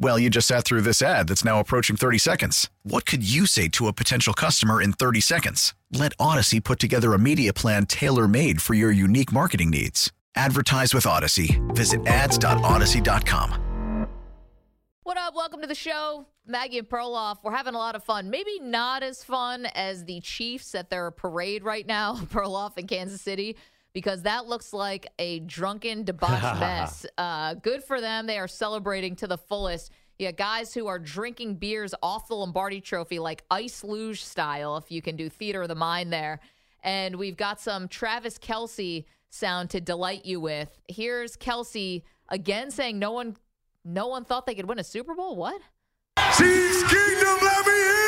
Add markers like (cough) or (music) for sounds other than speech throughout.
Well, you just sat through this ad that's now approaching 30 seconds. What could you say to a potential customer in 30 seconds? Let Audacy put together a media plan tailor made for your unique marketing needs. Advertise with Audacy. Visit ads.audacy.com. What up? Welcome to the show. Maggie and Perloff. We're having a lot of fun. Maybe not as fun as the Chiefs at their parade right now, (laughs) Perloff in Kansas City, because that looks like a drunken, debauched (laughs) mess. Uh, good for them. They are celebrating to the fullest. Yeah, guys who are drinking beers off the Lombardi trophy, like ice luge style, if you can do theater of the mind there. And we've got some Travis Kelce sound to delight you with. Here's Kelce again saying no one no one thought they could win a Super Bowl? What? Chiefs Kingdom, let me hear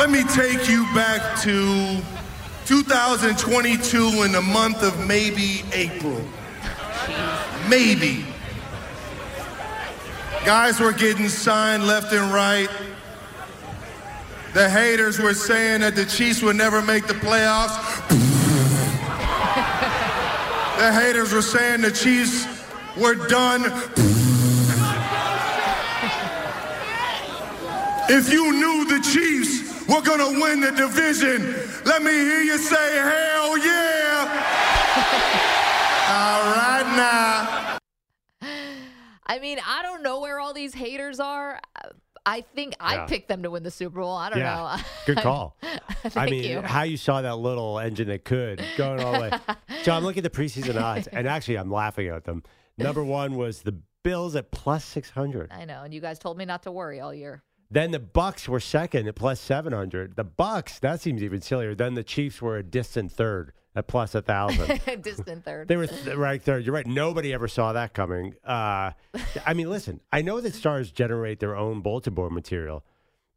Let me take you back to 2022 in the month of maybe April. Maybe. Guys were getting signed left and right. The haters were saying that the Chiefs would never make the playoffs. the haters were saying the Chiefs were done. If you knew the Chiefs were gonna win the division, let me hear you say, hell yeah! (laughs) All right now. I mean, I don't know where all these haters are. I think I Yeah. picked them to win the Super Bowl. I don't Yeah. know. Good (laughs) call. (laughs) Thank I mean, you. how you saw that little engine that could going all the way. So I'm looking at the preseason odds, and actually, I'm laughing at them. Number one was the Bills at plus 600. I know, and you guys told me not to worry all year. Then the Bucs were second at plus 700. The Bucs, that seems even sillier. Then the Chiefs were a distant third at plus a thousand. (laughs) Distant third. They were th- right third. You're right. Nobody ever saw that coming. Uh, I mean, listen. I know that stars generate their own bulletin board material.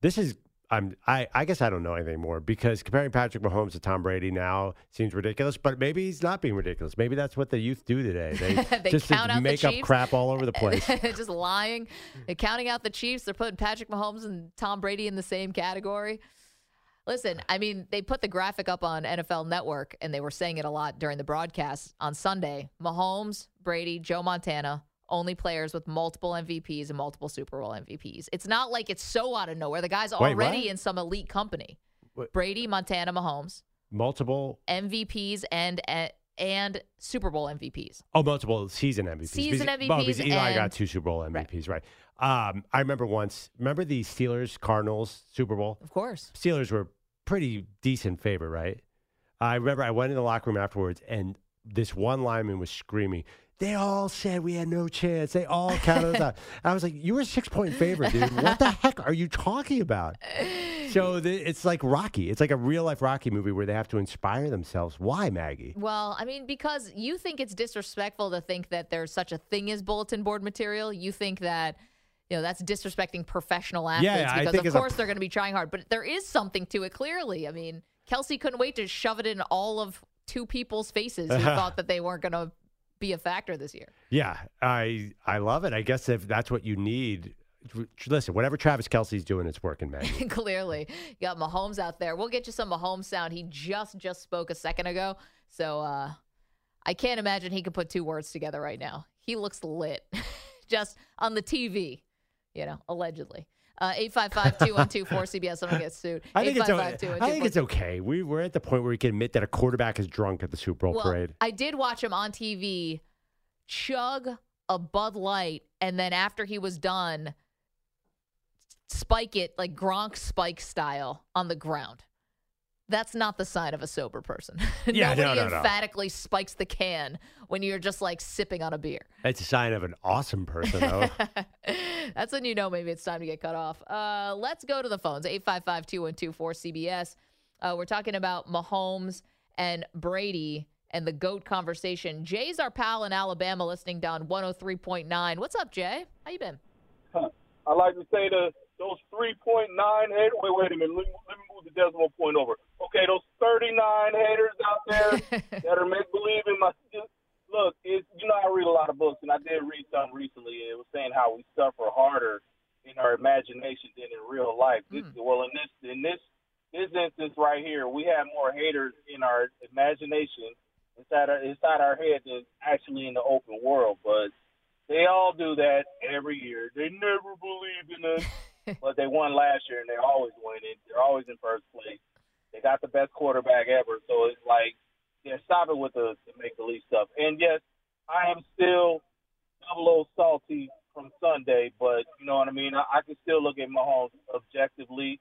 This is. I'm. I. I guess I don't know anything more because comparing Patrick Mahomes to Tom Brady now seems ridiculous. But maybe he's not being ridiculous. Maybe that's what the youth do today. They, (laughs) They just count out the make up crap all over the (laughs) place. (laughs) just lying. They're counting out the Chiefs. They're putting Patrick Mahomes and Tom Brady in the same category. Listen, I mean, they put the graphic up on NFL Network, and they were saying it a lot during the broadcast on Sunday. Mahomes, Brady, Joe Montana, only players with multiple MVPs and multiple Super Bowl MVPs. It's not like it's so out of nowhere. The guy's Wait, already what? in some elite company. What? Brady, Montana, Mahomes, Multiple. MVPs and and Super Bowl MVPs. Oh, multiple season MVPs. Season Because- well, because MVPs Eli and- got two Super Bowl MVPs, right? Um, I remember once. Remember the Steelers Cardinals Super Bowl? Of course. Steelers were pretty decent favorite, right? I remember I went in the locker room afterwards, and this one lineman was screaming. They all said we had no chance. They all counted us out. I was like, "You were a six point favorite, dude. What the (laughs) heck are you talking about?" So the, it's like Rocky. It's like a real life Rocky movie where they have to inspire themselves. Why, Maggie? Well, I mean, because you think it's disrespectful to think that there's such a thing as bulletin board material. You think that, you know, that's disrespecting professional athletes Yeah, because, of as a course, they're going to be trying hard. But there is something to it, clearly. I mean, Kelce couldn't wait to shove it in all of two people's faces who (laughs) thought that they weren't going to be a factor this year. Yeah, I I love it. I guess if that's what you need, listen. Whatever Travis Kelce's doing, it's working, man. (laughs) Clearly, you got Mahomes out there. We'll get you some Mahomes sound. He just just spoke a second ago, so uh, I can't imagine he could put two words together right now. He looks lit, (laughs) just on the TV, you know, allegedly. Uh, 855-212-4CBS. I'm gonna get sued. I think it's okay. 855-212-4CBS. I think it's okay. We we're at the point where we can admit that a quarterback is drunk at the Super Bowl Well, parade. I did watch him on TV chug a Bud Light, and then after he was done, spike it like Gronk spike style on the ground. That's not the sign of a sober person. (laughs) Yeah, no, Nobody no, no. emphatically spikes the can when you're just like sipping on a beer. It's a sign of an awesome person, though. (laughs) That's when you know maybe it's time to get cut off. Uh, let's go to the phones 855 212 4CBS. Uh, we're talking about Mahomes and Brady and the GOAT conversation. Jay's our pal in Alabama listening down 103.9. What's up, Jay? How you been? I like to say the those three point nine haters. Wait, wait a minute. Let me, let me move the decimal point over. Okay, those thirty nine haters out there (laughs) that are make believe in my. Look, it's you know I read a lot of books, and I did read something recently. It was saying how we suffer harder in our imagination than in real life. This, hmm. Well, in this in this this instance right here, we have more haters in our imagination inside our inside our head than actually in the open world. But they all do that every year. They never believe in us, (laughs) (laughs) but they won last year and they're always winning. They're always in first place. They got the best quarterback ever, so it's like, yeah, stop it with the, the make believe stuff. And yes, I am still a little salty from Sunday, but you know what I mean. I, I can still look at Mahomes objectively.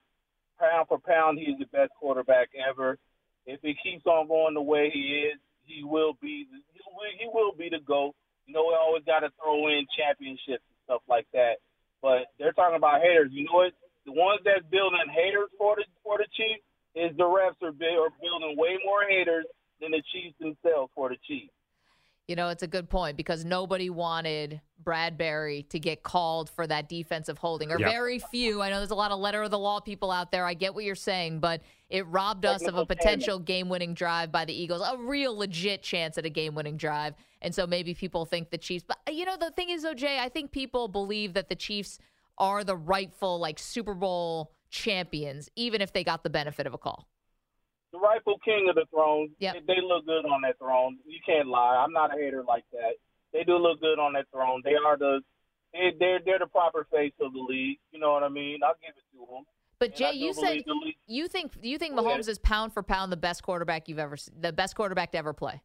Pound for pound, he's the best quarterback ever. If he keeps on going the way he is, he will be. He will, he will be the goat. You know, we always got to throw in championships and stuff like that. But they're talking about haters. You know what? The ones that's building haters for the for the Chiefs is the refs are, bu- are building way more haters than the Chiefs themselves for the Chiefs. You know, it's a good point because nobody wanted Bradberry to get called for that defensive holding, or Yep. very few. I know there's a lot of letter of the law people out there. I get what you're saying, but it robbed us of a potential game winning drive by the Eagles, a real legit chance at a game winning drive. And so maybe people think the Chiefs, but you know, the thing is, Jay, I think people believe that the Chiefs are the rightful, like, Super Bowl champions, even if they got the benefit of a call. The rightful king of the throne. Yep. They, they look good on that throne. You can't lie. I'm not a hater like that. They do look good on that throne. They are the they, they're they're the proper face of the league. You know what I mean? I'll give it to them. But Jay, you said league- you think you think ahead. Mahomes is pound for pound the best quarterback you've ever the best quarterback to ever play.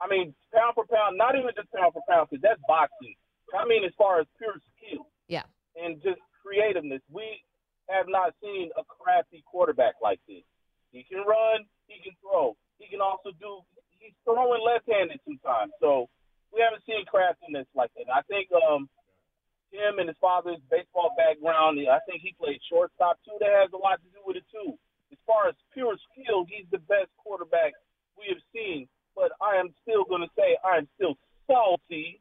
I mean, pound for pound, not even just pound for pound, because that's boxing. I mean, as far as pure skill Yeah. and just creativeness, we have not seen a crafty quarterback like this. He can run, he can throw, he can also do. He's throwing left-handed sometimes, so we haven't seen craftiness like that. I think um, him and his father's baseball background. I think he played shortstop too. That has a lot to do with it too. As far as pure skill, he's the best quarterback we have seen. But I am still going to say I am still salty.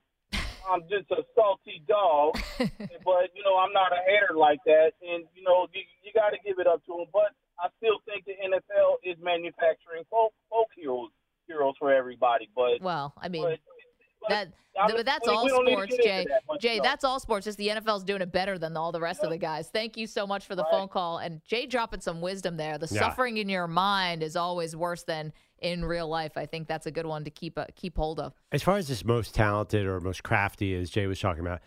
I'm just a salty dog. (laughs) but you know I'm not a hater like that, and you know you, you got to give it up to him. But I still think the NFL is manufacturing folk, folk heroes heroes for everybody. But Well, I mean but, that I th- that's all we don't need to sports, Jay. that, but, Jay, you that's all sports. Just the NFL's doing it better than all the rest of the guys. Thank you so much for the Right. phone call and Jay dropping some wisdom there. The Yeah. suffering in your mind is always worse than in real life. I think that's a good one to keep uh, keep hold of. as far as this most talented or most crafty, as Jay was talking about,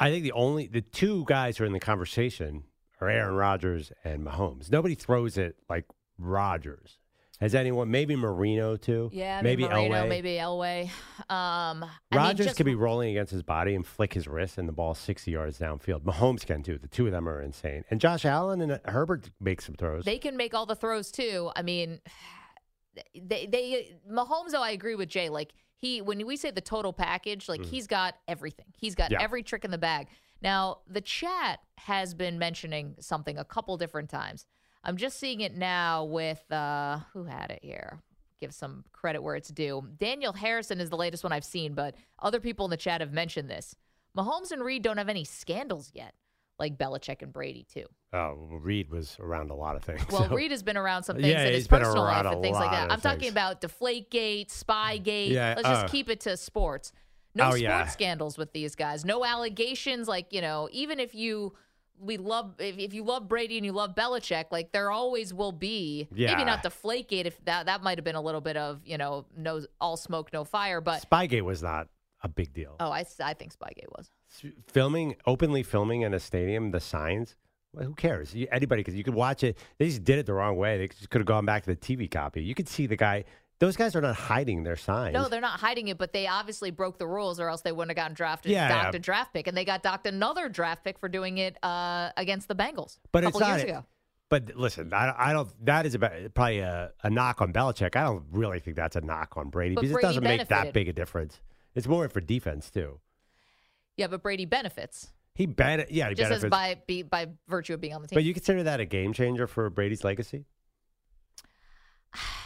I think the only the two guys who are in the conversation are Aaron Rodgers and Mahomes. Nobody throws it like Rodgers. Has anyone? Maybe Marino too. Yeah, maybe Marino, Elway. maybe Elway. Um, I mean, Rodgers just- could be rolling against his body and flick his wrist, and the ball sixty yards downfield. Mahomes can too. The two of them are insane. And Josh Allen and Herbert make some throws. They can make all the throws too. I mean, (sighs) they they Mahomes. Though I agree with Jay. Like he, when we say the total package, like he's got everything. He's got Mm. Yeah. every trick in the bag. Now the chat has been mentioning something a couple different times. I'm just seeing it now with uh who had it here. Give some credit where it's due. Daniel Harrison is the latest one I've seen, but other people in the chat have mentioned this. Mahomes and Reid don't have any scandals yet, like Belichick and Brady too. oh, Reid was around a lot of things. Well, so- Reid has been around some things Yeah, in his personal life and things like that. I'm talking things. about Deflategate, Spygate. Yeah, Let's just uh, keep it to sports. No Oh, sports yeah. scandals with these guys. No allegations. Like you know, even if you we love if, if you love Brady and you love Belichick, like there always will be. Yeah. Maybe not Deflategate. If that that might have been a little bit of you know no all smoke no fire, but Spygate was not a big deal. oh, I, I think Spygate was. Filming openly filming in a stadium the signs well, who cares you, anybody because you could watch it they just did it the wrong way they just could have gone back to the tv copy you could see the guy those guys are not hiding their signs No, they're not hiding it, but they obviously broke the rules, or else they wouldn't have gotten drafted. Yeah, docked yeah. a draft pick, and they got docked another draft pick for doing it uh, against the Bengals but a it's not years ago. But listen, I, I don't. That is about probably a, a knock on Belichick. I don't really think that's a knock on Brady But because Brady it doesn't make that benefited. big a difference. It's more for defense too. Yeah, but Brady benefits He ben- yeah, he just benefits. as by be, by virtue of being on the team. but you consider that a game changer for Brady's legacy? (sighs) (sighs) (sighs)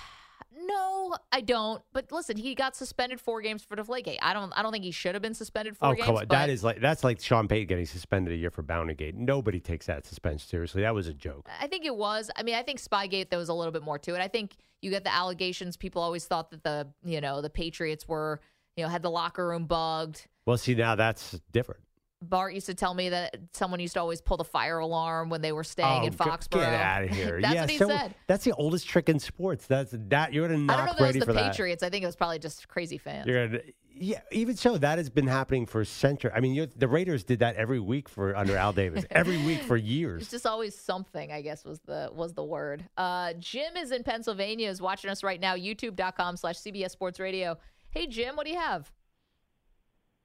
no, I don't. But listen, he got suspended four games for Deflategate. I don't. I don't think he should have been suspended four oh games. come on, that is like that's like Sean Payton getting suspended a year for Bountygate. Nobody takes that suspension seriously. That was a joke. I think it was. I mean, I think Spygate there was a little bit more to it. I think you get the allegations. People always thought that the you know the Patriots were you know had the locker room bugged. Well, see now that's different. Bart used to tell me that someone used to always pull the fire alarm when they were staying oh, in Foxborough. Get out of (laughs) here! That's yeah, what he so said. that's the oldest trick in sports. That's that you're gonna knock I don't know if that was the for that. Patriots. I think it was probably just crazy fans. You're gonna, yeah. Even so, that has been happening for centuries. I mean, you the Raiders did that every week for under Al Davis. (laughs) every week for years. It's just always something, I guess was the was the word. Uh, Jim is in Pennsylvania, is watching us right now, youtube.com slash CBS Sports Radio. Hey Jim, what do you have?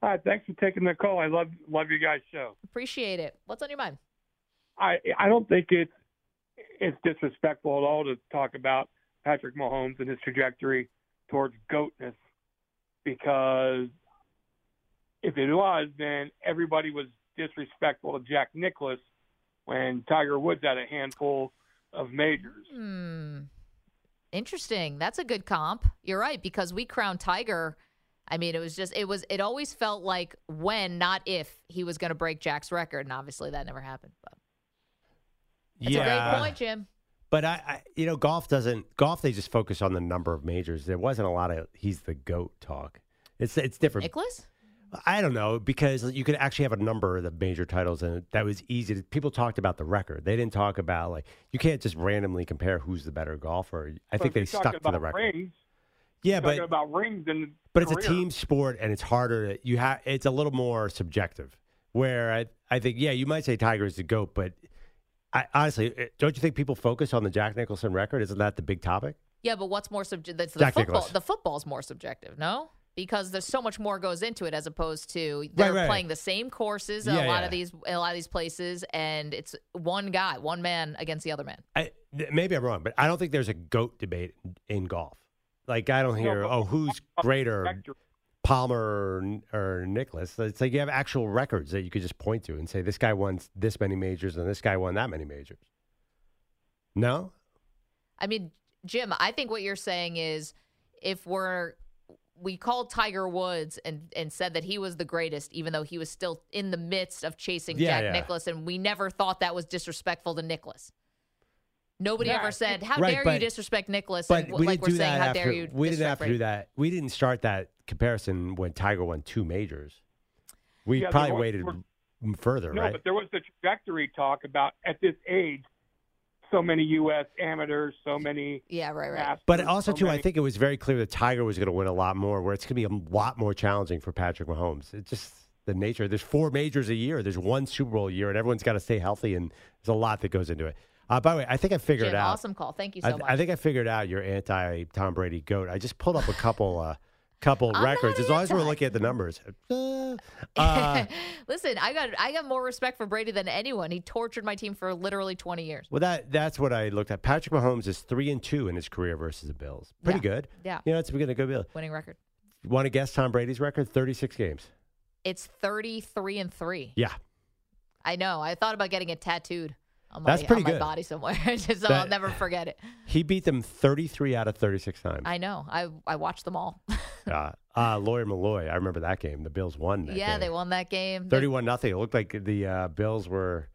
Hi, thanks for taking the call. I love love your guys' show. Appreciate it. What's on your mind? I I don't think it's it's disrespectful at all to talk about Patrick Mahomes and his trajectory towards goatness because if it was, then everybody was disrespectful to Jack Nicklaus when Tiger Woods had a handful of majors. Hmm. Interesting. That's a good comp. You're right because we crowned Tiger. I mean, it was just it was it always felt like when, not if, he was going to break Jack's record, and obviously that never happened. But it's a great point, Jim. But I, I, you know, golf doesn't golf. They just focus on the number of majors. There wasn't a lot of he's the goat talk. It's it's different. Nicklaus? I don't know because you could actually have a number of the major titles, and that was easy. To, people talked about the record. They didn't talk about like you can't just randomly compare who's the better golfer. I think they if you're talking stuck to the record. Rings, Yeah, but about rings and but it's a team sport and it's harder. To, you have it's a little more subjective. Where I I think yeah, you might say Tiger is the goat, but I honestly eh, don't you think people focus on the Jack Nicklaus record? Isn't that the big topic? Yeah, but what's more subjective? That's the Jack football. Nicklaus. The football's more subjective, no? Because there's so much more goes into it as opposed to they're right. playing the same courses Yeah, a lot yeah. of these a lot of these places, and it's one guy, one man against the other man. I, maybe I'm wrong, but I don't think there's a goat debate in golf. Like I don't hear, oh, who's greater, Palmer or, or Nicklaus? It's like you have actual records that you could just point to and say this guy won this many majors and this guy won that many majors. No, I mean, Jim, I think what you're saying is if we're we called Tiger Woods and and said that he was the greatest, even though he was still in the midst of chasing Yeah, Jack yeah. Nicklaus, and we never thought that was disrespectful to Nicklaus. Nobody Yeah, ever said, "How Right, dare you disrespect Nicklaus?" but and, we like didn't we're do saying, that "How after dare you?" we didn't have to do that. We didn't start that comparison when Tiger won two majors. We Yeah, probably was- waited m- further, No, right? but there was the trajectory talk about at this age, so many U.S. amateurs, so many. Yeah, right, right. Masters, But also, so too, I think it was very clear that Tiger was going to win a lot more, where it's going to be a lot more challenging for Patrick Mahomes. It's just the nature. There's four majors a year. There's one Super Bowl a year, and everyone's got to stay healthy, and there's a lot that goes into it. Uh, by the way, I think I figured Jim, out. awesome call. Thank you so I, much. I think I figured out your anti Tom Brady goat. I just pulled up a couple, uh, couple I'm records. As long as we're looking at the numbers. Uh, (laughs) uh, Listen, I got I got more respect for Brady than anyone. He tortured my team for literally 20 years. well, that that's what I looked at. Patrick Mahomes is three and two in his career versus the Bills. Pretty Yeah. good. Yeah. You know, it's been a good bill. Winning record. Want to guess Tom Brady's record? Thirty six games. It's 33 and 3. Yeah. I know. I thought about getting it tattooed on my, That's pretty on my good. body somewhere, (laughs) just so That- I'll never forget it. He beat them 33 out of 36 times. I know. I I watched them all. (laughs) uh, uh, Lawyer Milloy, I remember that game. The Bills won that yeah, game. they won that game. 31 nothing. It looked like the uh, Bills were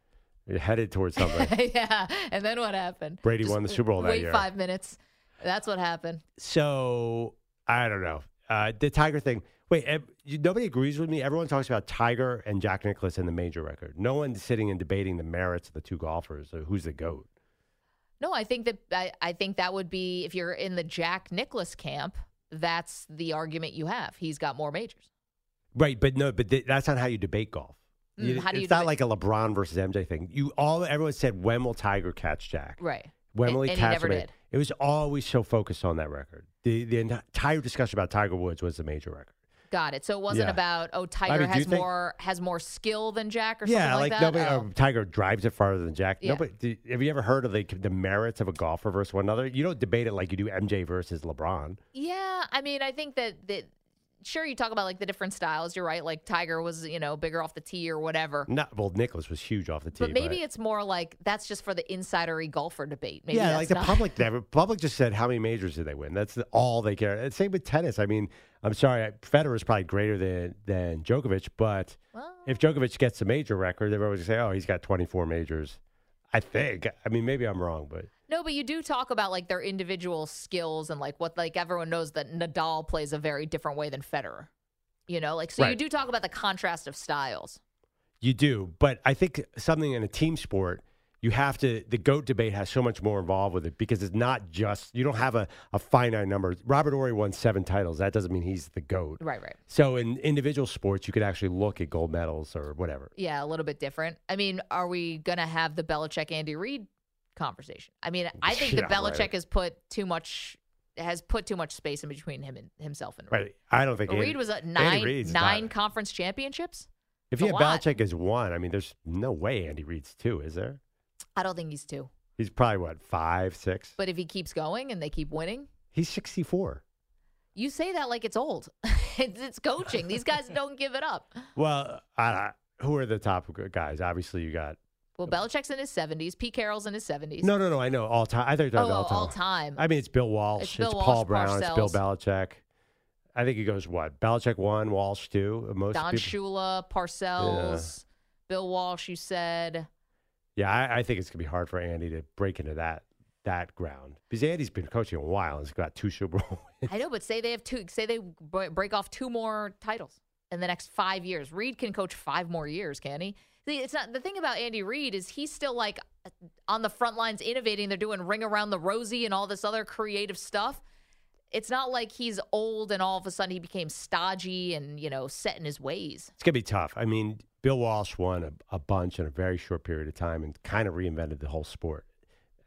headed towards (laughs) something. yeah, and then what happened? Brady Just won the Super Bowl that wait year. five minutes. That's what happened. so, I don't know. Uh, the Tiger thing. Wait, ev- you, nobody agrees with me. Everyone talks about Tiger and Jack Nicklaus in the major record. No one's sitting and debating the merits of the two golfers or who's the GOAT. No, I think that I, I think that would be if you're in the Jack Nicklaus camp. That's the argument you have. He's got more majors. Right, but no, but th- that's not how you debate golf. Mm, You- how do it's you not debate- like a LeBron versus MJ thing. You all everyone said when will Tiger catch Jack? Right. When will he and he catch never him? did. It was always so focused on that record. The the entire discussion about Tiger Woods was the major record. Got it. So it wasn't Yeah. about oh Tiger mean, do you has think- more has more skill than Jack or yeah, something like, that. Yeah, like, that. nobody. Oh. uh, Tiger drives it farther than Jack. Yeah. Nobody. do- have you ever heard of the the merits of a golfer versus one another? You don't debate it like you do MJ versus LeBron. Yeah, I mean, I think that that sure you talk about like the different styles. You're right. Like Tiger was you know bigger off the tee or whatever. Not well. Nicklaus was huge off the tee, But maybe it's more like that's just for the insidery golfer debate. Maybe yeah, that's like the not- public never. Public just said how many majors did they win? That's the, all they care. And same with tennis. I mean, I'm sorry, Federer is probably greater than than Djokovic, but if Djokovic gets a major record, they're always gonna say, oh, he's got 24 majors. I think. I mean, maybe I'm wrong, but No, but you do talk about like their individual skills and like what like everyone knows that Nadal plays a very different way than Federer. You know, like so you do talk about the contrast of styles. You do, but I think something in a team sport, you have to. The goat debate has so much more involved with it because it's not just you don't have a, a finite number. Robert Horry won seven titles. That doesn't mean he's the goat. Right, right. So in individual sports, you could actually look at gold medals or whatever. Yeah, a little bit different. I mean, are we gonna have the Belichick Andy Reid conversation? I mean, I think (laughs) Yeah, that Belichick right. has put too much has put too much space in between him and himself and. Right. I don't think Reid Andy- was at nine nine not- conference championships. If you have. Belichick as one, I mean, there's no way Andy Reid's two, is there? I don't think he's two. He's probably what five, six. But if he keeps going and they keep winning, He's 64. you say that like it's old. (laughs) it's, it's coaching. These guys (laughs) don't give it up. Well, uh, who are the top guys? Obviously, you got Well, Belichick's in his 70s. Pete Carroll's in his 70s. no, no, no. I know all time. I thought you were talking Oh, all time. all time. I mean, it's Bill Walsh. It's Bill Paul Walsh, Brown. It's Bill Parcells. Belichick. I think he goes what? Belichick one, Walsh two. Most Don people. Shula, Parcells, Bill Walsh, you said. Yeah, I, I think it's gonna be hard for Andy to break into that that ground because Andy's been coaching a while and he's got two Super Bowl. (laughs) I know, but say they have two, say they b- break off two more titles in the next five years. Reid can coach five more years, can he? It's not the thing about Andy Reid is he's still like on the front lines innovating. They're doing ring around the rosy and all this other creative stuff. It's not like he's old and all of a sudden he became stodgy and you know set in his ways. It's gonna be tough. I mean, Bill Walsh won a, a bunch in a very short period of time and kind of reinvented the whole sport.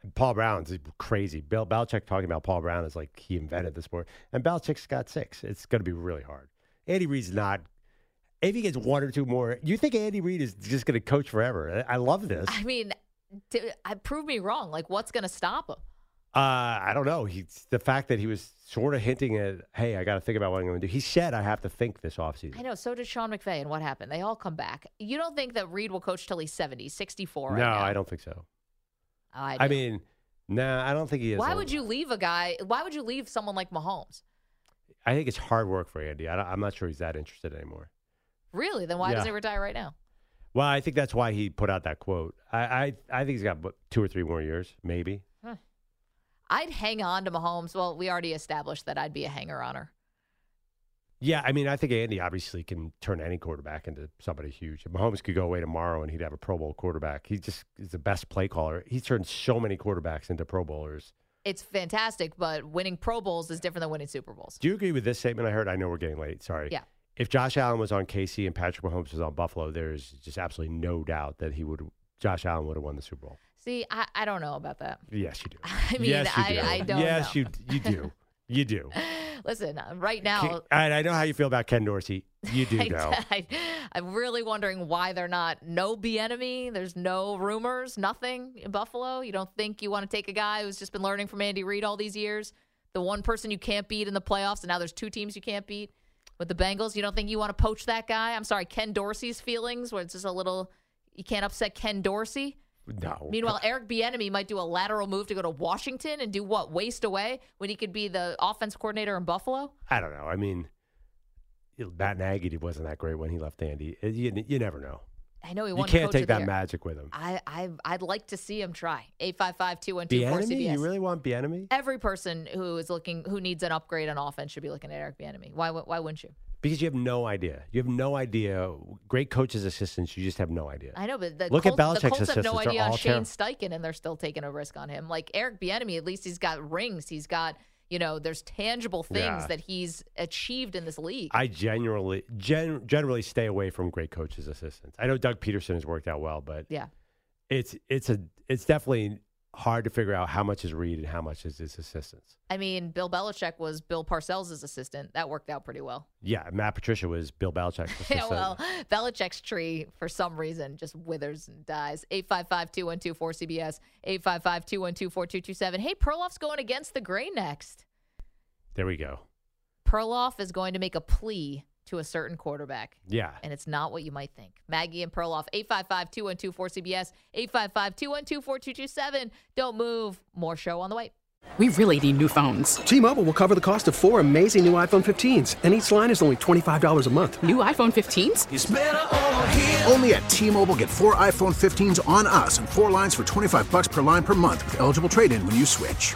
And Paul Brown's crazy. Bill Belichick talking about Paul Brown is like he invented the sport, and Belichick's got six. It's gonna be really hard. Andy Reid's not. If he gets one or two more, you think Andy Reid is just gonna coach forever? I love this. I mean, d- I prove me wrong. Like, what's going to stop him? Uh, I don't know. He's the fact that he was sort of hinting at, hey, I got to think about what I'm going to do. He said I have to think this offseason. I know. So did Sean McVay. And what happened? They all come back. You don't think that Reid will coach till he's 70, 64 right no, now? I don't think so. I, I mean, no, I don't think he is. why would you leave a guy? Why would you leave someone like Mahomes? I think it's hard work for Andy. I I'm not sure he's that interested anymore. Really? Then why Yeah. doesn't he retire right now? Well, I think that's why he put out that quote. I, I, I think he's got two or three more years, maybe. I'd hang on to Mahomes. Well, we already established that I'd be a hanger on her. Yeah, I mean, I think Andy obviously can turn any quarterback into somebody huge. If Mahomes could go away tomorrow and he'd have a Pro Bowl quarterback. He just is the best play caller. He's turned so many quarterbacks into Pro Bowlers. It's fantastic, but winning Pro Bowls is different than winning Super Bowls. Do you agree with this statement I heard? I know we're getting late. Sorry. Yeah. If Josh Allen was on KC and Patrick Mahomes was on Buffalo, there's just absolutely no doubt that he would. Josh Allen would have won the Super Bowl. See, I, I don't know about that. Yes, you do. (laughs) I mean, yes, you I- do. I don't Yes, know. you you do. You do. (laughs) Listen, uh, right now, And I know how you feel about Ken Dorsey. You do (laughs) I, know. I, am really wondering why they're not no Bieniemy. There's no rumors, nothing in Buffalo. You don't think you want to take a guy who's just been learning from Andy Reid all these years, the one person you can't beat in the playoffs, and now there's two teams you can't beat with the Bengals. You don't think you want to poach that guy? I'm sorry, Ken Dorsey's feelings, where it's just a little. You can't upset Ken Dorsey. No. Meanwhile, Eric Bieniemy might do a lateral move to go to Washington and do what? Waste away when he could be the offense coordinator in Buffalo. I don't know. I mean, Matt Nagy wasn't that great when he left Andy. Uh, You, you never know. I know he You can't take that Year. magic with him. I, I I'd like to see him try. 855-212-4CBS. Bieniemy? You really want Bieniemy? Every person who is looking who needs an upgrade on offense should be looking at Eric Bieniemy. Why why wouldn't you? Because you have no idea. You have no idea. Great coaches' assistants, you just have no idea. I know, but the Look at Colts, the Belichick's Colts have no idea on Shane terrible. Steichen, and they're still taking a risk on him. Like Eric Bieniemy, at least he's got rings. He's got you know, there's tangible things Yeah. that he's achieved in this league. I generally gen, generally stay away from great coaches' assistants. I know Doug Pederson has worked out well, but yeah. it's it's a it's definitely hard to figure out how much is Reid and how much is his assistants. I mean, Bill Belichick was Bill Parcells' assistant. That worked out pretty well. Yeah, Matt Patricia was Bill Belichick's (laughs) assistant. Yeah, well, Belichick's tree, for some reason, just withers and dies. 855 212 4CBS, 855 212 4227. Hey, Perloff's going against the gray next. there we go. Perloff is going to make a plea to a certain quarterback. Yeah. And it's not what you might think. Maggie and Perloff, 855 212 4CBS, 855 212 4227. Don't move. More show on the way. We really need new phones. T-Mobile will cover the cost of four amazing new iPhone 15s, and each line is only $25 a month. New iPhone 15s? Only at T-Mobile get four iPhone 15s on us and four lines for 25 bucks per line per month with eligible trade-in when you switch.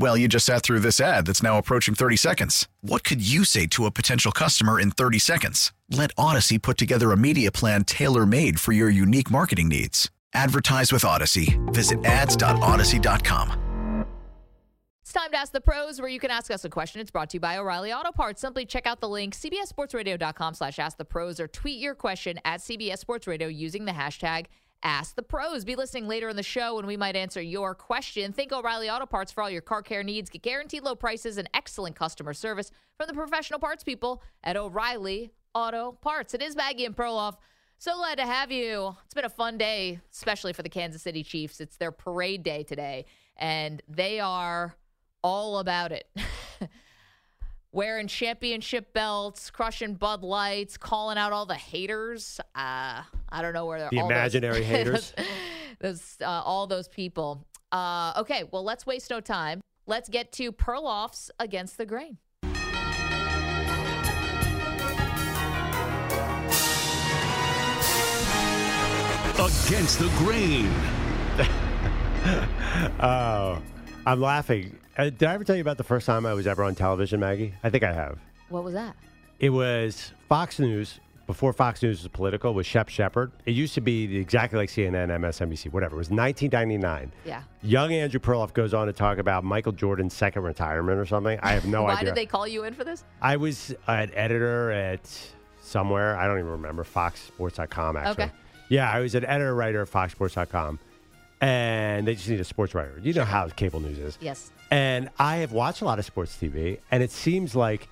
Well, you just sat through this ad that's now approaching 30 seconds. What could you say to a potential customer in 30 seconds? Let Audacy put together a media plan tailor made for your unique marketing needs. Advertise with Audacy. Visit ads.audacy.com. It's time to ask the pros where you can ask us a question. It's brought to you by O'Reilly Auto Parts. Simply check out the link, cbsportsradio.com slash ask the pros or tweet your question at CBS Sports Radio using the hashtag Ask the Pros. Be listening later in the show and we might answer your question. Think O'Reilly Auto Parts for all your car care needs. Get guaranteed low prices and excellent customer service from the professional parts people at O'Reilly Auto Parts. It is Maggie and Perloff. So glad to have you. It's been a fun day, especially for the Kansas City Chiefs. It's their parade day today, and they are all about it. (laughs) Wearing championship belts, crushing Bud Lights, calling out all the haters. Uh, I don't know where they're The all imaginary (laughs) those, haters. (laughs) those, uh, all those people. Uh, okay, well, let's waste no time. Let's get to Perloffs against the grain. Against the grain. (laughs) oh, I'm laughing. Uh, did I ever tell you about the first time I was ever on television, Maggie? I think I have. What was that? It was Fox News before Fox News was political with Shep Shepard. It used to be exactly like CNN, MSNBC, whatever. It was 1999. Yeah. Young Andrew Perloff goes on to talk about Michael Jordan's second retirement or something. I have no (laughs) Why idea. Why did they call you in for this? I was an editor at somewhere. I don't even remember. FoxSports.com, actually. Okay. Yeah, I was an editor writer at FoxSports.com. And they just need a sports writer. You know how cable news is. Yes. And I have watched a lot of sports TV, and it seems like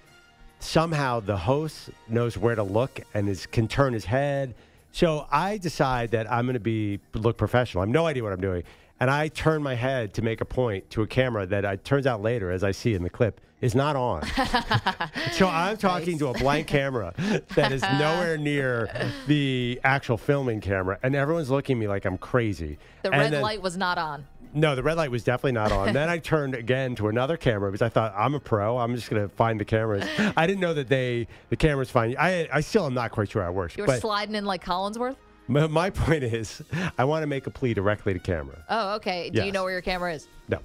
somehow the host knows where to look and is, can turn his head. So I decide that I'm going to be look professional. I have no idea what I'm doing, and I turn my head to make a point to a camera that I, turns out later, as I see in the clip, is not on. (laughs) so I'm talking to a blank camera that is nowhere (laughs) near the actual filming camera, and everyone's looking at me like I'm crazy. The And red then- light was not on. No, the red light was definitely not on. then I (laughs) turned again to another camera because I thought I'm a pro. I'm just going to find the cameras. I didn't know that they the cameras find. You. I I still am not quite sure how it works. You were but sliding in like Collinsworth? my, my point is, I want to make a plea directly to camera. Oh, okay. Do you know where your camera is? No,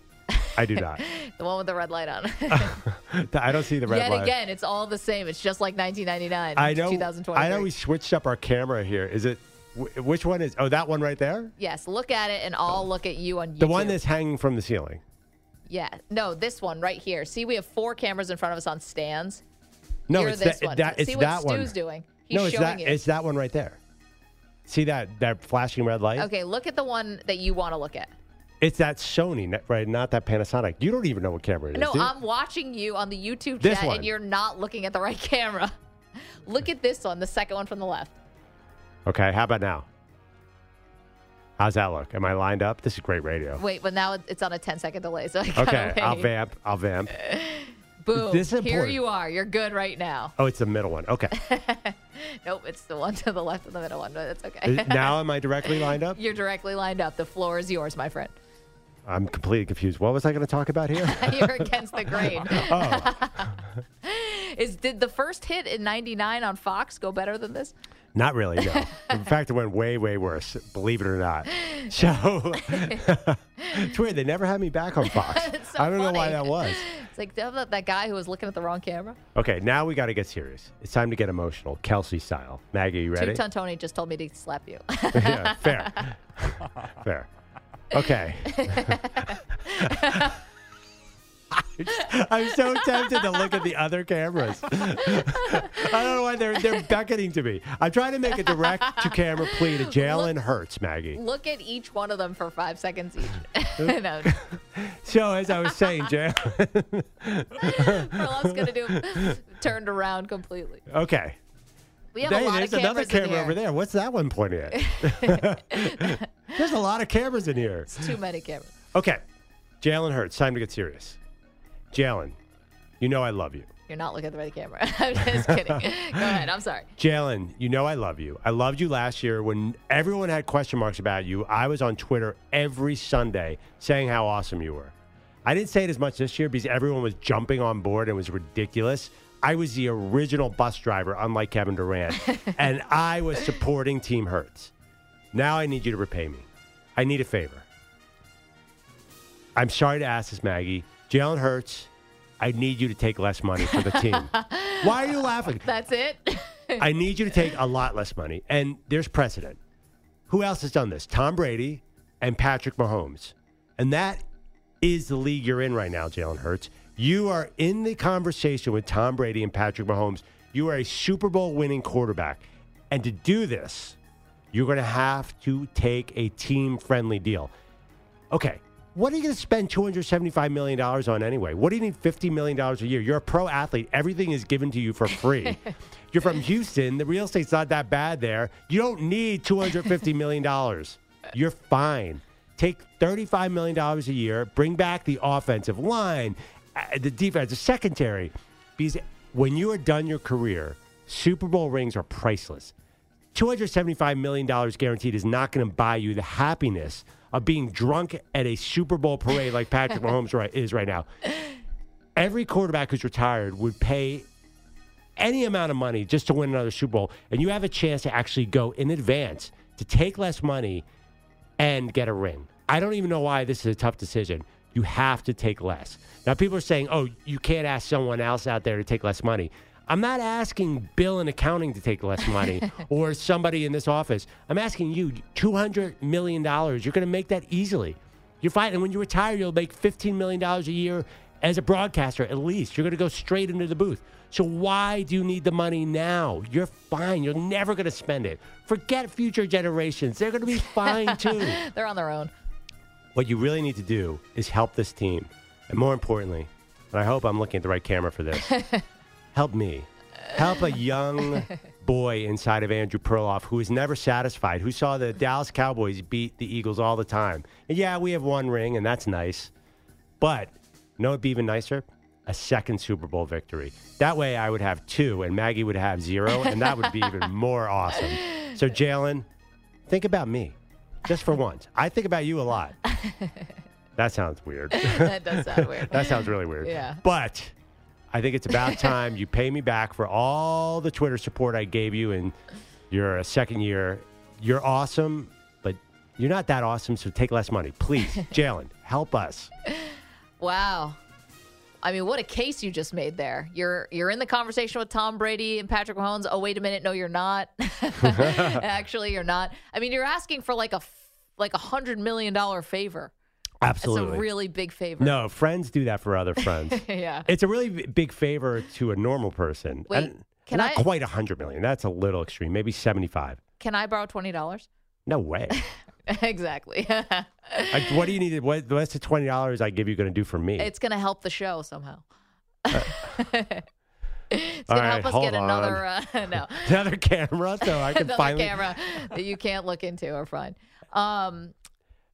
I do not. (laughs) The one with the red light on. (laughs) I don't see the red Yet light. Yet again, it's all the same. It's just like 1999. I know. 2023. I know we switched up our camera here. Is it? Wh- Which one is? Oh, that one right there. Yes, look at it, and I'll look at you on YouTube. The one that's hanging from the ceiling. Yeah, no, this one right here. See, we have four cameras in front of us on stands. No, You're it's this that. one. that it's See that what one. Stu's doing. He's no, it's showing that. you. It's that one right there. See that that flashing red light? Okay, look at the one that you want to look at. It's that Sony, n- right? Not that Panasonic. You don't even know what camera it is. No, do you? I'm watching you on the YouTube This chat, one. and you're not looking at the right (laughs) camera. look at this one, the second one from the left. Okay, how about now? How's that look? Am I lined up? This is great radio. Wait, but now it's on a 10 second delay, so I gotta Okay, I'll vamp. I'll vamp. (laughs) Boom. This is Here important. you are. You're good right now. Oh, it's the middle one. Okay. (laughs) Nope, it's the one to the left of the middle one, but it's okay. Now am I (laughs) directly lined up? You're directly lined up. The floor is yours, my friend. I'm completely confused. What was I going to talk about here? You're against the grain. oh, Is did the first hit in '99 on Fox go better than this? Not really. No. In (laughs) fact, it went way, way worse. Believe it or not. (laughs) So (laughs) it's weird. They never had me back on Fox. So I don't know why that was. It's like that, that guy who was looking at the wrong camera. Okay, now we got to get serious. It's time to get emotional, Kelce style. Maggie, you ready? Two Ton Tony just told me to slap you. yeah, fair. fair. Okay. I'm so tempted to look at the other cameras. (laughs) I don't know why they're they're beckoning to me. I'm trying to make a direct to camera plea to Jalen Hurts, Maggie. Look at each one of them for five seconds each. (laughs) no, So as I was saying, Jalen. Perloff's (laughs) gonna do turned around completely. okay. We have a lot there's of another cameras in camera over there. What's that one pointing at? there's a lot of cameras in here. It's too many cameras. Okay. Jalen Hurts, time to get serious. Jalen, you know I love you. You're not looking at the right camera. (laughs) I'm just kidding. (laughs) Go ahead. I'm sorry. Jalen, you know I love you. I loved you last year when everyone had question marks about you. I was on Twitter every Sunday saying how awesome you were. I didn't say it as much this year because everyone was jumping on board and it was ridiculous. I was the original bus driver, unlike Kevin Durant, (laughs) and I was supporting Team Hurts. Now I need you to repay me. I need a favor. I'm sorry to ask this, Maggie. Jalen Hurts, I need you to take less money for the team. (laughs) Why are you laughing? That's it. I need you to take a lot less money. And there's precedent. Who else has done this? Tom Brady and Patrick Mahomes. And that is the league you're in right now, Jalen Hurts. You are in the conversation with Tom Brady and Patrick Mahomes. You are a Super Bowl winning quarterback. And to do this, you're going to have to take a team friendly deal. Okay. What are you going to spend $275 million on anyway? What do you need $50 million a year? You're a pro athlete. Everything is given to you for free. (laughs) You're from Houston. The real estate's not that bad there. You don't need $250 (laughs) million. You're fine. Take $35 million a year, bring back the offensive line, uh, the defensive secondary. Because when you are done your career, Super Bowl rings are priceless. $275 million guaranteed is not going to buy you the happiness of being drunk at a Super Bowl parade like Patrick (laughs) Mahomes right, is right now. Every quarterback who's retired would pay any amount of money just to win another Super Bowl. And you have a chance to actually go in advance to take less money and get a ring. I don't even know why this is a tough decision. You have to take less. Now, people are saying, oh, you can't ask someone else out there to take less money. I'm not asking Bill in accounting to take less money (laughs) or somebody in this office. I'm asking you $200 million. You're going to make that easily. You're fine. And when you retire, you'll make $15 million a year as a broadcaster at least. You're going to go straight into the booth. So why do you need the money now? You're fine. You're never going to spend it. Forget future generations. They're going to be (laughs) fine too. They're on their own. What you really need to do is help this team. And more importantly, and I hope I'm looking at the right camera for this, (laughs) help me. Help a young (laughs) boy inside of Andrew Perloff who is never satisfied, who saw the Dallas Cowboys beat the Eagles all the time. And yeah, we have one ring, and that's nice. But you know what'd be even nicer? A second Super Bowl victory. That way I would have two, and Maggie would have zero, and that would be even (laughs) more awesome. So, Jalen, think about me just for once. I think about you a lot. (laughs) That sounds weird. That does sound weird. that sounds really weird. Yeah. But I think it's about (laughs) time you pay me back for all the Twitter support I gave you in your second year. You're awesome, but you're not that awesome, so take less money. Please, (laughs) Jalen, help us. Wow. I mean, what a case you just made there. You're you're in the conversation with Tom Brady and Patrick Mahomes. Oh, wait a minute, no, you're not. (laughs) Actually, you're not. I mean, you're asking for like a like a hundred million dollar favor. Absolutely. It's a really big favor. No, friends do that for other friends. (laughs) yeah. It's a really b- big favor to a normal person. Wait, And can not I- quite a hundred million. That's a little extreme. Maybe seventy-five. Can I borrow twenty dollars? No way. (laughs) exactly. like, what do you need? What, what's the twenty dollars I give you going to do for me? it's going to help the show somehow. (laughs) it's All going to right, help us get on. another uh, no Another camera, so I can another finally. camera that you can't look into or find. Um,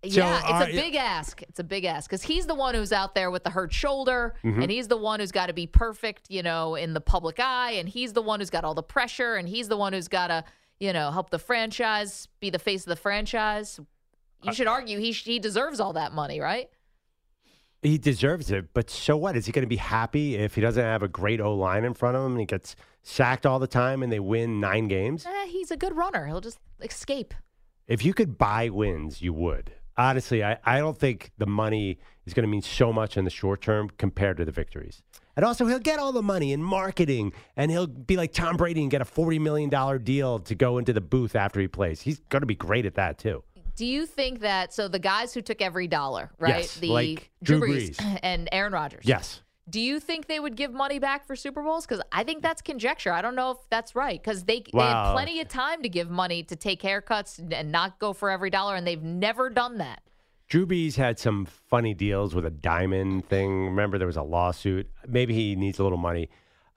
So, yeah, it's uh, a big ask. It's a big ask because he's the one who's out there with the hurt shoulder, Mhm. and he's the one who's got to be perfect, you know, in the public eye, and he's the one who's got all the pressure, and he's the one who's got to, you know, help the franchise be the face of the franchise. You should argue he he deserves all that money, right? He deserves it, but so what? Is he going to be happy if he doesn't have a great O line in front of him and he gets sacked all the time and they win nine games? Eh, he's a good runner. He'll just escape. If you could buy wins, you would. Honestly, I, I don't think the money is going to mean so much in the short term compared to the victories. And also, he'll get all the money in marketing and he'll be like Tom Brady and get a $40 million deal to go into the booth after he plays. He's going to be great at that, too. Do you think that so the guys who took every dollar, right? Yes, the like Drew Brees Brees. and Aaron Rodgers. Yes. Do you think they would give money back for Super Bowls? Because I think that's conjecture. I don't know if that's right. Because they, they had plenty of time to give money to take haircuts and not go for every dollar, and they've never done that. Drew Brees had some funny deals with a diamond thing. Remember, there was a lawsuit. Maybe he needs a little money.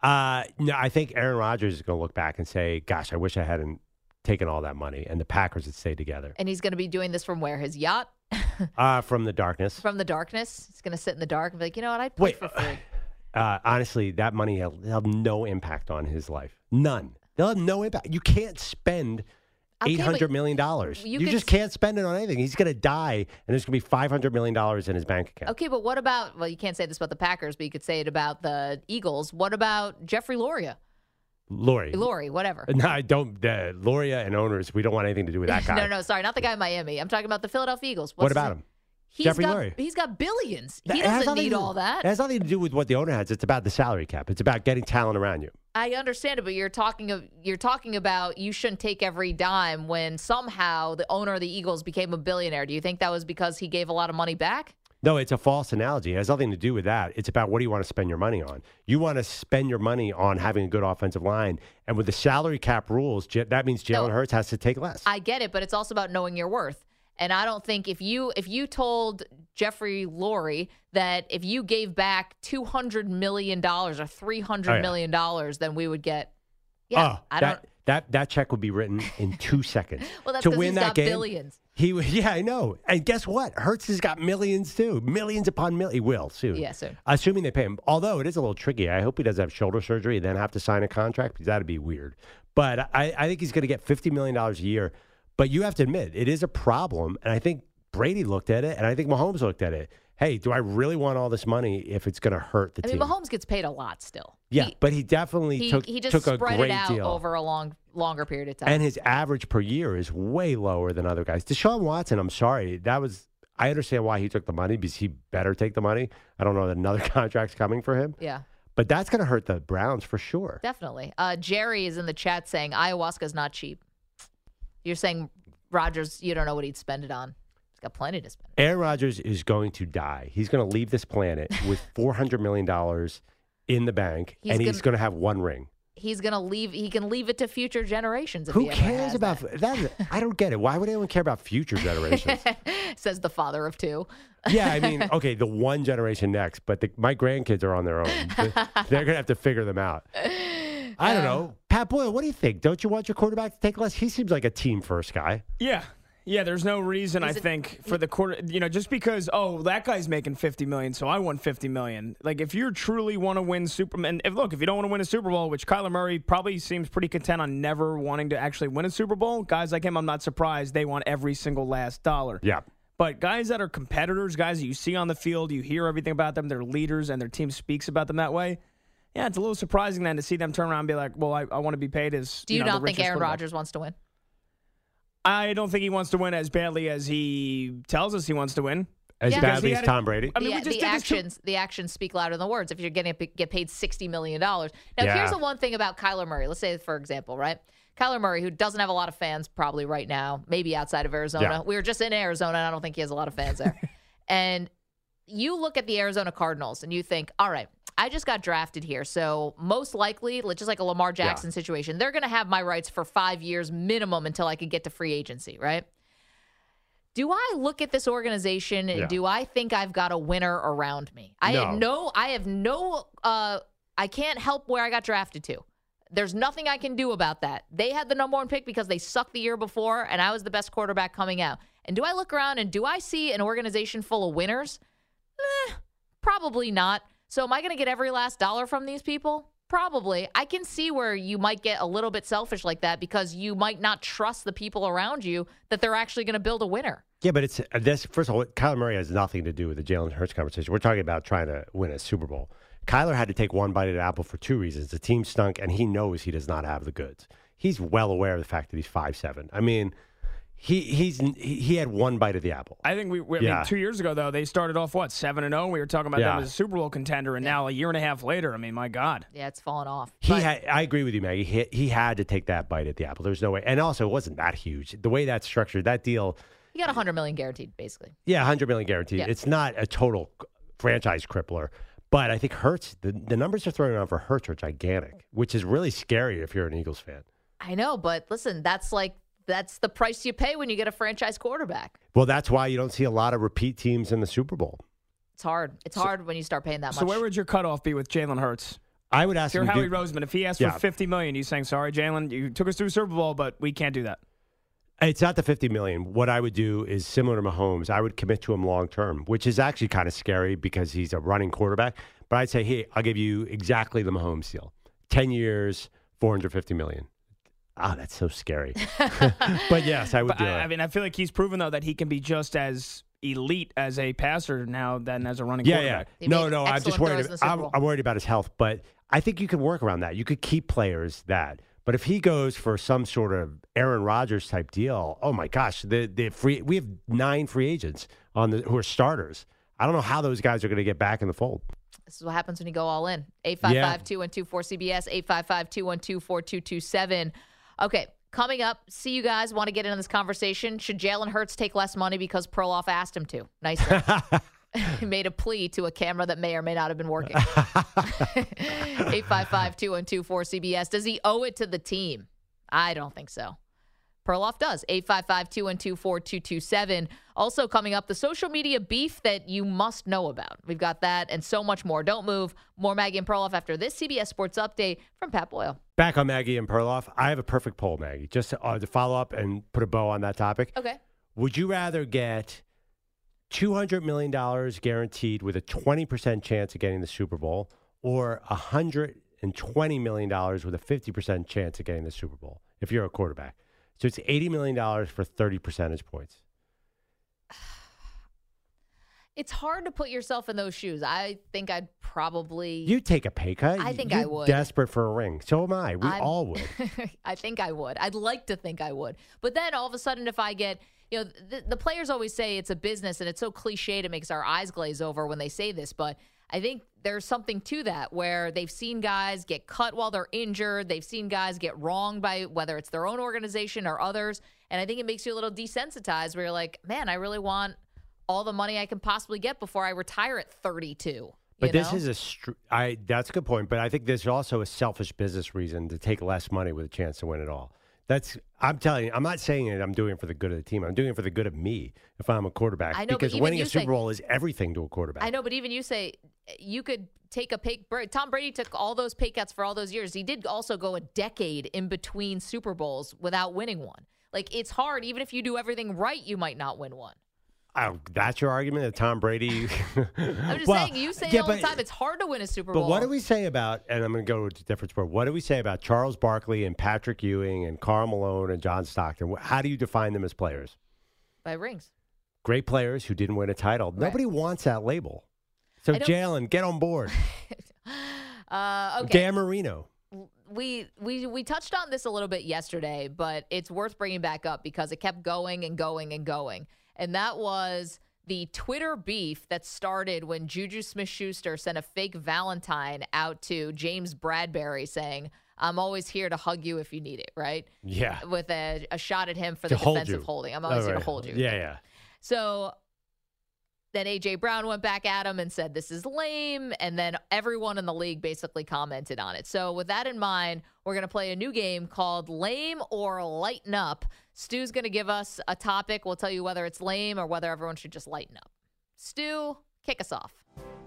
Uh, no, I think Aaron Rodgers is going to look back and say, "Gosh, I wish I hadn't taken all that money," and the Packers would stay together. And he's going to be doing this from where? His yacht? (laughs) Uh, from the darkness. From the darkness? He's going to sit in the dark and be like, you know what? I'd play Wait, for free. (laughs) Uh, honestly, that money will have no impact on his life. None. They'll have no impact. You can't spend eight hundred million dollars. you You, just can't spend it on anything. He's going to die, and there's going to be five hundred million dollars in his bank account. Okay, but what about, well, you can't say this about the Packers, but you could say it about the Eagles. What about Jeffrey Loria? Lori. Lori, whatever. (laughs) No, I don't. Uh, Loria and owners, we don't want anything to do with that (laughs) guy. no, no, sorry, not the guy in Miami. I'm talking about the Philadelphia Eagles. What What's his about him? He's Jeffrey got, Lurie. He's got billions. That- He doesn't need to- all that. It has nothing to do with what the owner has. It's about the salary cap. It's about getting talent around you. I understand it, but you're talking of, you're talking about you shouldn't take every dime when somehow the owner of the Eagles became a billionaire. Do you think that was because he gave a lot of money back? No, it's a false analogy. It has nothing to do with that. It's about what do you want to spend your money on. You want to spend your money on having a good offensive line, and with the salary cap rules, J- that means Jalen Hurts has to take less. I get it, but it's also about knowing your worth. And I don't think if you if you told Jeffrey Lurie that if you gave back two hundred million dollars or three Oh, hundred yeah. million dollars, then we would get. Yeah, oh, I don't. that, that that check would be written in two seconds. (laughs) Well, that's to win that game, billions. He, (laughs) yeah, I know. And guess what? Hurts has got millions too, millions upon millions. He will soon. Yeah, soon. Assuming they pay him. Although it is a little tricky. I hope he doesn't have shoulder surgery and then have to sign a contract because that'd be weird. But I, I think he's going to get fifty million dollars a year. But you have to admit it is a problem, and I think Brady looked at it, and I think Mahomes looked at it. Hey, do I really want all this money if it's going to hurt the team? I mean. Mahomes gets paid a lot still. yeah, but he definitely He took he just took spread it out deal. over a long longer period of time. And his average per year is way lower than other guys. Deshaun Watson, I'm sorry, that was. I understand why he took the money because he better take the money. I don't know that another (laughs) contract's coming for him, yeah. but that's going to hurt the Browns for sure. Definitely. Uh, Jerry is in the chat saying ayahuasca is not cheap. You're saying Rodgers, you don't know what he'd spend it on. He's got plenty to spend. Aaron Rodgers is going to die. He's going to leave this planet (laughs) with four hundred million dollars in the bank, He's and he's gonna- going to have one ring. He's gonna leave. He can leave it to future generations. If Who he ever cares has about that? I don't get it. Why would anyone care about future generations? (laughs) Says the father of two. yeah, I mean, (laughs) okay, the one generation next, but the, my grandkids are on their own. They're going to have to figure them out. I don't um, know. Pat Boyle, what do you think? Don't you want your quarterback to take less? He seems like a team first guy. Yeah. Yeah, there's no reason I it- think for the quarter, you know, just because oh that guy's making 50 million, so I want 50 million. Like if you truly want to win Superman, if look, if you don't want to win a Super Bowl, which Kyler Murray probably seems pretty content on never wanting to actually win a Super Bowl, guys like him, I'm not surprised they want every single last dollar. Yeah. But guys that are competitors, guys that you see on the field, you hear everything about them, they're leaders, and their team speaks about them that way. Yeah, it's a little surprising then to see them turn around and be like, "Well, I, I want to be paid as." Do you, know, the not think Aaron. Rodgers wants to win? I don't think he wants to win as badly as he tells us he wants to win. As Yeah. badly as Tom Brady. I mean, the, we just the did this two- actions, the actions speak louder than the words. If you're getting get paid sixty million dollars, now Yeah. here's the one thing about Kyler Murray. Let's say, for example, right, Kyler Murray, who doesn't have a lot of fans probably right now, maybe outside of Arizona. Yeah. We were just in Arizona, and I don't think he has a lot of fans there. (laughs) and you look at the Arizona Cardinals, and you think, all right, I just got drafted here, so most likely, just like a Lamar Jackson situation, they're going to have my rights for five years minimum until I could get to free agency, right? Do I look at this organization and Yeah. do I think I've got a winner around me? I have No. no I have no uh I can't help where I got drafted to. There's nothing I can do about that. They had the number one pick because they sucked the year before, and I was the best quarterback coming out. And do I look around and do I see an organization full of winners? Eh, probably not. So am I going to get every last dollar from these people? Probably. I can see where you might get a little bit selfish like that because you might not trust the people around you that they're actually going to build a winner. Yeah, but it's uh, this. First of all, Kyler Murray has nothing to do with the Jalen Hurts conversation. We're talking about trying to win a Super Bowl. Kyler had to take one bite at the apple for two reasons. The team stunk, and he knows he does not have the goods. He's well aware of the fact that he's five seven. I mean, he he's he he had one bite of the apple. I think we, we I Yeah. mean, two years ago though they started off what seven and zero. We were talking about Yeah. them as a Super Bowl contender, and now a year and a half later, I mean, my God, Yeah, it's fallen off. He had, I agree with you, Maggie. He, he had to take that bite at the apple. There's no way. And also, it wasn't that huge. The way that's structured, that deal, You got a 100 million guaranteed, basically. yeah, 100 million guaranteed. Yeah. It's not a total franchise crippler. But I think Hurts, the, the numbers are throwing around for Hurts are gigantic, which is really scary if you're an Eagles fan. I know, but listen, that's like that's the price you pay when you get a franchise quarterback. Well, that's why you don't see a lot of repeat teams in the Super Bowl. It's hard. It's hard when you start paying that much. So where would your cutoff be with Jalen Hurts? I would ask If you're him Howie do- Roseman, if he asked Yeah. for fifty million, you saying sorry, Jalen? You took us through a Super Bowl, but we can't do that. It's not the 50 million. What I would do is similar to Mahomes. I would commit to him long term, which is actually kind of scary because he's a running quarterback. But I'd say, hey, I'll give you exactly the Mahomes deal 10 years, 450 million. Ah, that's so scary. (laughs) but yes, I would But do I, it. I mean, I feel like he's proven though that he can be just as elite as a passer now than as a running yeah, quarterback. yeah. No, no, I'm just worried. About, I'm, I'm worried about his health, but I think you can work around that. You could keep players that. But if he goes for some sort of Aaron Rodgers type deal, oh my gosh, the the free we have nine free agents on the who are starters. I don't know how those guys are going to get back in the fold. This is what happens when you go all in. 855 212 4CBS, 855 212 4227. Okay, coming up, see you guys want to get into this conversation. Should Jalen Hurts take less money because Perloff asked him to? Nice. (laughs) he (laughs) made a plea to a camera that may or may not have been working. (laughs) 855 212 4CBS. Does he owe it to the team? I don't think so. Perloff does. 855 212 4227. Also, coming up, the social media beef that you must know about. We've got that and so much more. Don't move. More Maggie and Perloff after this CBS Sports Update from Pat Boyle. Back on Maggie and Perloff, I have a perfect poll, Maggie. Just to, uh, to follow up and put a bow on that topic. Okay. Would you rather get $200 million guaranteed with a 20% chance of getting the Super Bowl or $120 million with a 50% chance of getting the Super Bowl if you're a quarterback? So it's $80 million for 30 percentage points. (sighs) It's hard to put yourself in those shoes. I think I'd probably. You take a pay cut. I think You're I would. Desperate for a ring. So am I. We I'm- all (laughs) would. I think I would. I'd like to think I would. But then all of a sudden, if I get, you know, the, the players always say it's a business and it's so cliched, it makes our eyes glaze over when they say this. But I think there's something to that where they've seen guys get cut while they're injured. They've seen guys get wronged by whether it's their own organization or others. And I think it makes you a little desensitized where you're like, man, I really want all the money I can possibly get before I retire at 32. But you this know? is a str- I that's a good point, but I think there's also a selfish business reason to take less money with a chance to win it all. That's I'm telling you, I'm not saying it I'm doing it for the good of the team. I'm doing it for the good of me if I'm a quarterback I know, because winning a Super say- Bowl is everything to a quarterback. I know, but even you say you could take a pay. Tom Brady took all those pay cuts for all those years. He did also go a decade in between Super Bowls without winning one. Like it's hard. Even if you do everything right, you might not win one. Oh, that's your argument that Tom Brady (laughs) (laughs) I'm just Well, saying. You say yeah, all the but- time. It's hard to win a Super But Bowl. what do we say about, and I'm going to go to a different sport. What do we say about Charles Barkley and Patrick Ewing and Karl Malone and John Stockton? How do you define them as players? by rings? Great players who didn't win a title. Nobody wants that label. So Jalen, get on board. (laughs) Uh, okay. Dan Marino. we we we touched on this a little bit yesterday, but it's worth bringing back up because it kept going and going and going. And that was the Twitter beef that started when Juju Smith-Schuster sent a fake Valentine out to James Bradberry saying, "I'm always here to hug you if you need it." Right? Yeah. With a, a shot at him for To the hold defensive you. holding. I'm oh, always Oh, here right. to hold you. Yeah, yeah. So then AJ Brown went back at him and said, This is lame. And then everyone in the league basically commented on it. So, with that in mind, we're going to play a new game called Lame or Lighten Up. Stu's going to give us a topic. We'll tell you whether it's lame or whether everyone should just lighten up. Stu, kick us off.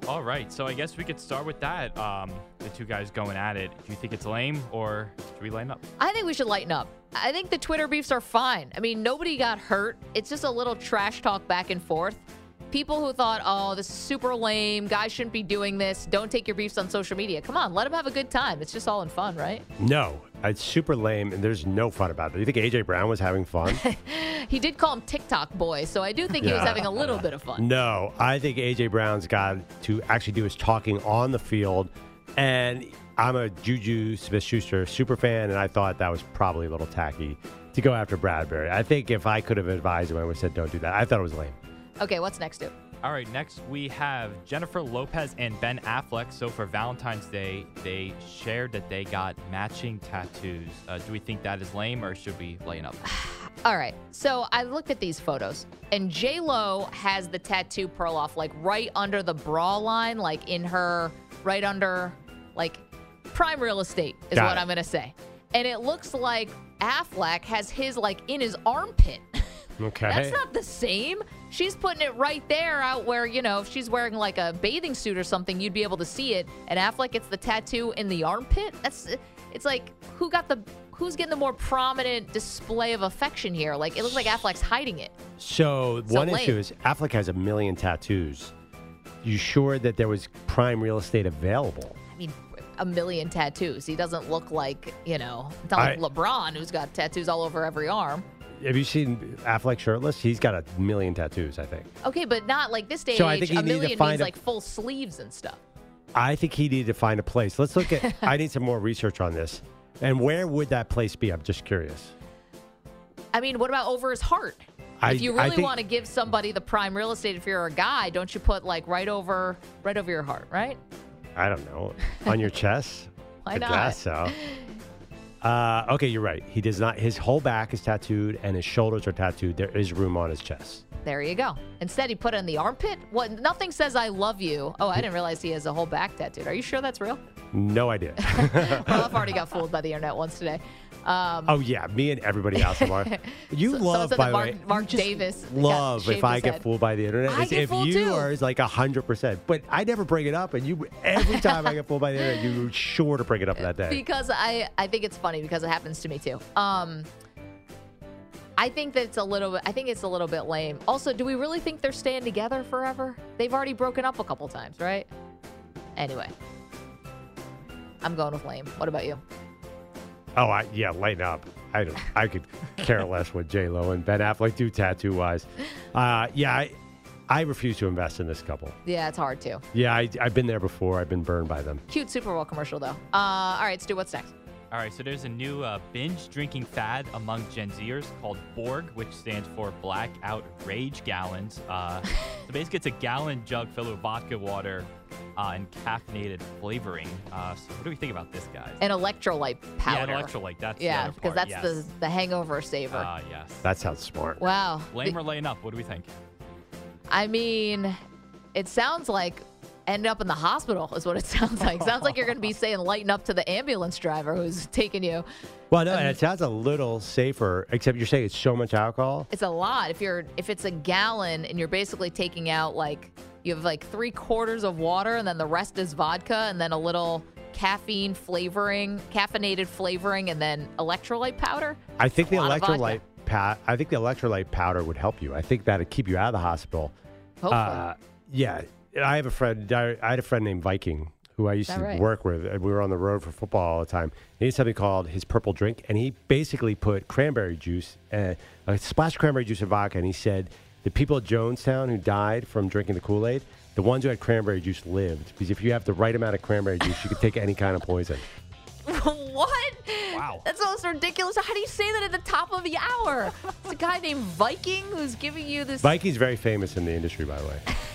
All right, so I guess we could start with that. Um, the two guys going at it. Do you think it's lame, or should we line up? I think we should lighten up. I think the Twitter beefs are fine. I mean, nobody got hurt. It's just a little trash talk back and forth. People who thought, oh, this is super lame, guys shouldn't be doing this, don't take your beefs on social media. Come on, let them have a good time. It's just all in fun, right? No, it's super lame, and there's no fun about it. You think AJ Brown was having fun? (laughs) He did call him TikTok boy, so I do think he was having a little bit of fun. No, I think AJ Brown's got to actually do his talking on the field. And I'm a Juju Smith Schuster super fan, and I thought that was probably a little tacky to go after Bradberry. I think if I could have advised him, I would have said, don't do that. I thought it was lame. Okay, what's next, dude? All right, next we have Jennifer Lopez and Ben Affleck. So for Valentine's Day, they shared that they got matching tattoos. Uh, do we think that is lame, or should we lighten up? (sighs) All right. So I looked at these photos, and J Lo has the tattoo Perloff like right under the bra line, like in her right under like prime real estate is Got what it. I'm gonna say. And it looks like Affleck has his like in his armpit. (laughs) Okay. That's not the same. She's putting it right there out where, you know, if she's wearing like a bathing suit or something, you'd be able to see it. And Affleck gets the tattoo in the armpit. That's it's like who got the who's getting the more prominent display of affection here? Like it looks like Affleck's hiding it. So, So one lame. issue is Affleck has a million tattoos. You sure that there was prime real estate available? I mean, a million tattoos. He doesn't look like, you know, not like I- LeBron who's got tattoos all over every arm. Have you seen Affleck shirtless? He's got a million tattoos, I think. Okay, but not like this day So I and think age. A million find means a- like full sleeves and stuff. I think he needed to find a place. Let's look at. (laughs) I need some more research on this. And where would that place be? I'm just curious. I mean, what about over his heart? I- if you really think- want to give somebody the prime real estate, if you're a guy, don't you put like right over, right over your heart, right? I don't know. On your (laughs) chest? Why I not? guess so. Uh, okay, you're right. He does not. His whole back is tattooed and his shoulders are tattooed. There is room on his chest. There you go. Instead, he put it in the armpit. What? Nothing says "I love you." Oh, I didn't realize he has a whole back tattooed. Are you sure that's real? No idea. (laughs) well, I've already got fooled by the internet once today. Um, oh yeah, me and everybody else are. (laughs) You So- love, by the Mark, way. Mark Davis Love if I get fooled by the internet. I get if fooled you too. are, it's like hundred percent. But I never bring it up, and you every time I get fooled by the internet, you're sure to bring it up that day. because I I think it's funny because it happens to me too. Um, I think that it's a little bit. I think it's a little bit lame. Also, do we really think they're staying together forever? They've already broken up a couple times, right? Anyway, I'm going with lame. What about you? Oh, I, yeah, lighten up. I don't, I could care less what J Lo and Ben Affleck do tattoo wise. Uh, yeah, I, I refuse to invest in this couple. Yeah, it's hard too. Yeah, I, I've been there before. I've been burned by them. Cute Super Bowl commercial though. Uh, all right, Stu, what's next? All right, so there's a new uh, binge drinking fad among Gen Zers called Borg, which stands for Blackout Rage Gallons. Uh, so (laughs) basically, it's a gallon jug filled with vodka, water, uh, and caffeinated flavoring. Uh, so what do we think about this, guys? An electrolyte powder. Yeah, an electrolyte. That's yeah, because that's yes. the the hangover saver. Uh, yes. That sounds smart. wow. Lame The- or laying up? What do we think? I mean, it sounds like end up in the hospital is what it (laughs) sounds like. sounds like you're going to be saying lighten up to the ambulance driver who's taking you. Well, no, and it sounds a little safer, except you're saying it's so much alcohol. It's a lot. If you're if it's a gallon and you're basically taking out like you have like three quarters of water and then the rest is vodka and then a little caffeine flavoring, caffeinated flavoring, and then electrolyte powder. I think the a lot of vodka. electrolyte pa- I think the electrolyte powder would help you. I think that'd keep you out of the hospital. Hopefully. Uh, yeah, I have a friend. I I had a friend named Viking who I used to right? work with. and We were on the road for football all the time. He had something called his purple drink, and he basically put cranberry juice, uh, a splash of cranberry juice in vodka, and he said the people at Jonestown who died from drinking the Kool Aid, the ones who had cranberry juice lived because if you have the right amount of cranberry juice, you could take any kind of poison. (laughs) what? Wow. That's almost ridiculous. How do you say that at the top of the hour? It's a guy named Viking who's giving you this. Viking's very famous in the industry, by the way. (laughs)